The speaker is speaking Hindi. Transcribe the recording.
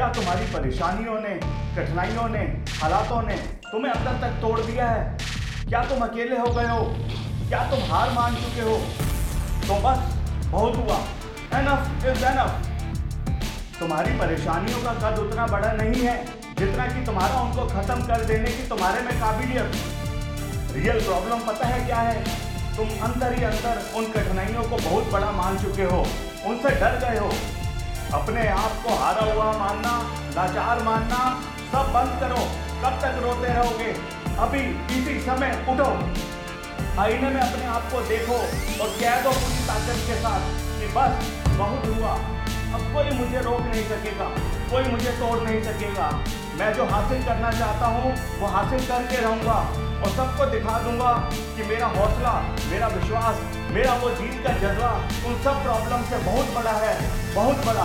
क्या तुम्हारी परेशानियों ने, कठिनाइयों ने, हालातों ने तुम्हें अंदर तक तोड़ दिया है? क्या तुम अकेले हो गए हो? क्या तुम हार मान चुके हो? तो बस, बहुत हुआ। एनफ इज़ एनफ तुम्हारी परेशानियों का कद उतना बड़ा नहीं है जितना कि तुम्हारा उनको खत्म कर देने की तुम्हारे में काबिलियत। रियल प्रॉब्लम पता है क्या है? तुम अंदर ही अंदर उन कठिनाइयों को बहुत बड़ा मान चुके हो। उनसे डर गए हो। अपने आप को हारा हुआ मानना, लाचार मानना, सब बंद करो। कब तक रोते रहोगे? अभी इसी समय उठो। आईने में अपने आप को देखो और कह दो पूरी ताकत के साथ कि बस बहुत हुआ। अब कोई मुझे रोक नहीं सकेगा, कोई मुझे तोड़ नहीं सकेगा। मैं जो हासिल करना चाहता हूँ, वो हासिल करके रहूँगा और सबको दिखा दूँगा कि मेरा हौसला, मेरा विश्वास, मेरा वो जीत का जज्बा उन सब प्रॉब्लम से बहुत बड़ा है, बहुत बड़ा।